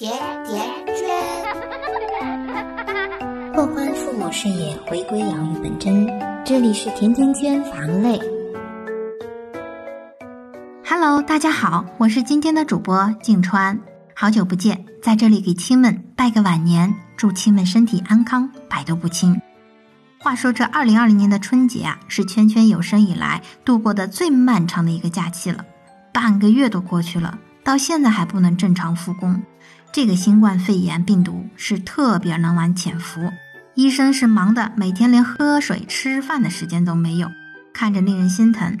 甜甜圈，拓宽父母视野，回归养育本真。这里是甜甜圈伐木累。Hello，大家好，我是今天的主播静川，好久不见，在这里给亲们拜个晚年，祝亲们身体安康，百毒不侵。话说这二零二零年的春节啊，是圈圈有生以来度过的最漫长的一个假期了，半个月都过去了，到现在还不能正常复工。这个新冠肺炎病毒是特别能玩潜伏，医生是忙的，每天连喝水、吃饭的时间都没有，看着令人心疼。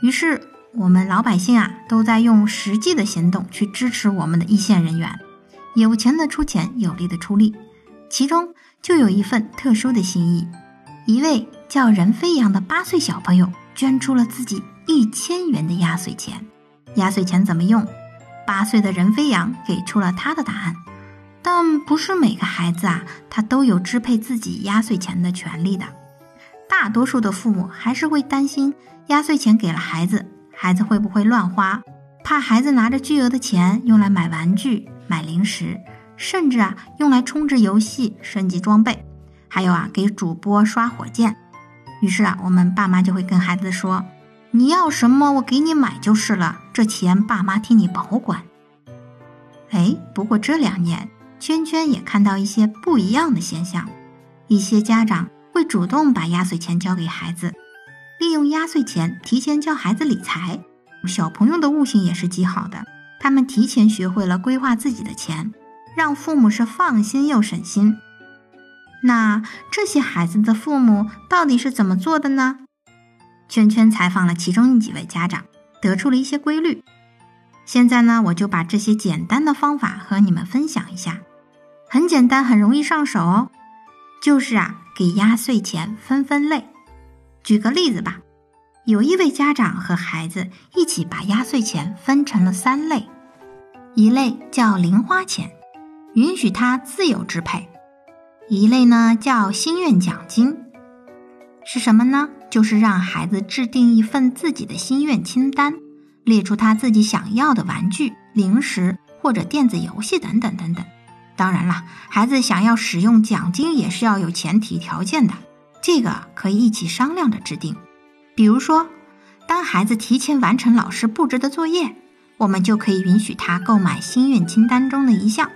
于是我们老百姓啊，都在用实际的行动去支持我们的一线人员，有钱的出钱，有力的出力。其中就有一份特殊的心意，一位叫任飞扬的八岁小朋友捐出了自己一千元的压岁钱。压岁钱怎么用？八岁的任飞扬给出了他的答案，但不是每个孩子啊，他都有支配自己压岁钱的权利的。大多数的父母还是会担心压岁钱给了孩子，孩子会不会乱花，怕孩子拿着巨额的钱用来买玩具、买零食，甚至啊用来充值游戏、升级装备，还有啊给主播刷火箭。于是啊，我们爸妈就会跟孩子说。你要什么，我给你买就是了。这钱爸妈替你保管。哎，不过这两年，圈圈也看到一些不一样的现象。一些家长会主动把压岁钱交给孩子，利用压岁钱提前教孩子理财。小朋友的悟性也是极好的，他们提前学会了规划自己的钱，让父母是放心又省心。那这些孩子的父母到底是怎么做的呢？圈圈采访了其中几位家长，得出了一些规律。现在呢，我就把这些简单的方法和你们分享一下。很简单，很容易上手哦。就是啊，给压岁钱分分类。举个例子吧，有一位家长和孩子一起把压岁钱分成了三类，一类叫零花钱，允许他自由支配；一类呢叫心愿奖金。是什么呢？就是让孩子制定一份自己的心愿清单，列出他自己想要的玩具、零食或者电子游戏等等等等。当然了，孩子想要使用奖金也是要有前提条件的，这个可以一起商量着制定。比如说，当孩子提前完成老师布置的作业，我们就可以允许他购买心愿清单中的一项，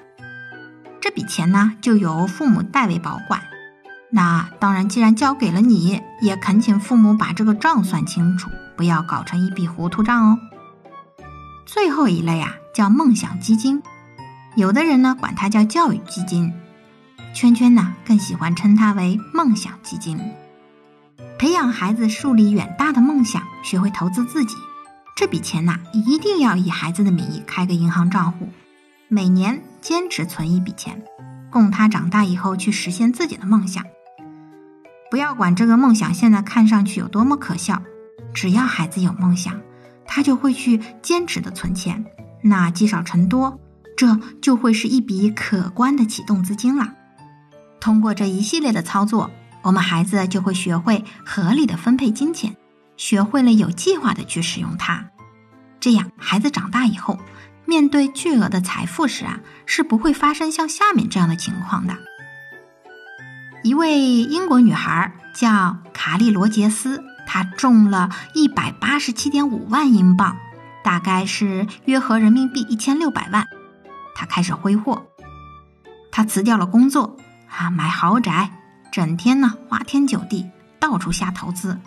这笔钱呢就由父母代为保管。那当然，既然交给了你，也恳请父母把这个账算清楚，不要搞成一笔糊涂账哦。最后一类啊，叫梦想基金，有的人呢管它叫教育基金，圈圈呢更喜欢称它为梦想基金。培养孩子树立远大的梦想，学会投资自己，这笔钱呐一定要以孩子的名义开个银行账户，每年坚持存一笔钱，供他长大以后去实现自己的梦想。不要管这个梦想现在看上去有多么可笑，只要孩子有梦想，他就会去坚持的存钱。那积少成多，这就会是一笔可观的启动资金了。通过这一系列的操作，我们孩子就会学会合理的分配金钱，学会了有计划的去使用它。这样，孩子长大以后，面对巨额的财富时啊，是不会发生像下面这样的情况的。一位英国女孩叫卡利罗杰斯，她中了一百八十七点五万英镑，大概是约合人民币一千六百万。她开始挥霍，她辞掉了工作，啊，买豪宅，整天呢花天酒地，到处瞎投资。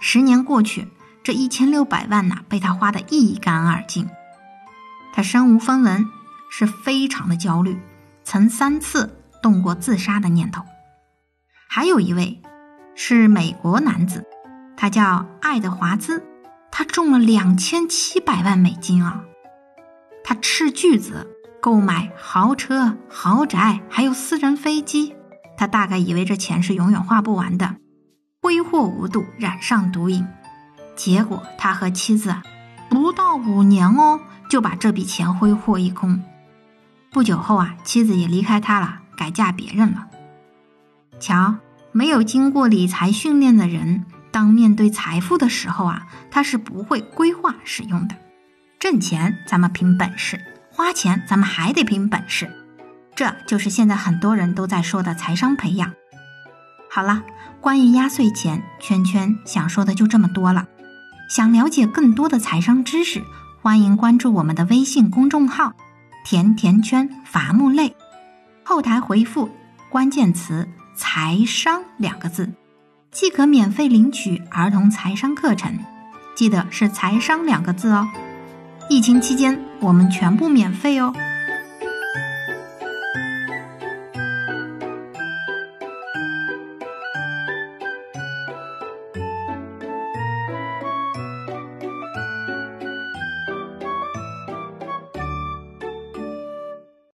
十年过去，这一千六百万呢被她花得一干二净。她身无分文，是非常的焦虑，曾三次动过自杀的念头。还有一位是美国男子，他叫爱德华兹，他中了两千七百万美金啊！他斥巨资购买豪车、豪宅，还有私人飞机。他大概以为这钱是永远花不完的，挥霍无度，染上毒瘾。结果他和妻子不到五年哦，就把这笔钱挥霍一空。不久后啊，妻子也离开他了，改嫁别人了。瞧，没有经过理财训练的人，当面对财富的时候啊，他是不会规划使用的。挣钱咱们凭本事，花钱咱们还得凭本事。这就是现在很多人都在说的财商培养。好了，关于压岁钱，圈圈想说的就这么多了。想了解更多的财商知识，欢迎关注我们的微信公众号“甜甜圈伐木累”，后台回复关键词“财商”两个字，即可免费领取儿童财商课程。记得是“财商”两个字哦。疫情期间，我们全部免费哦。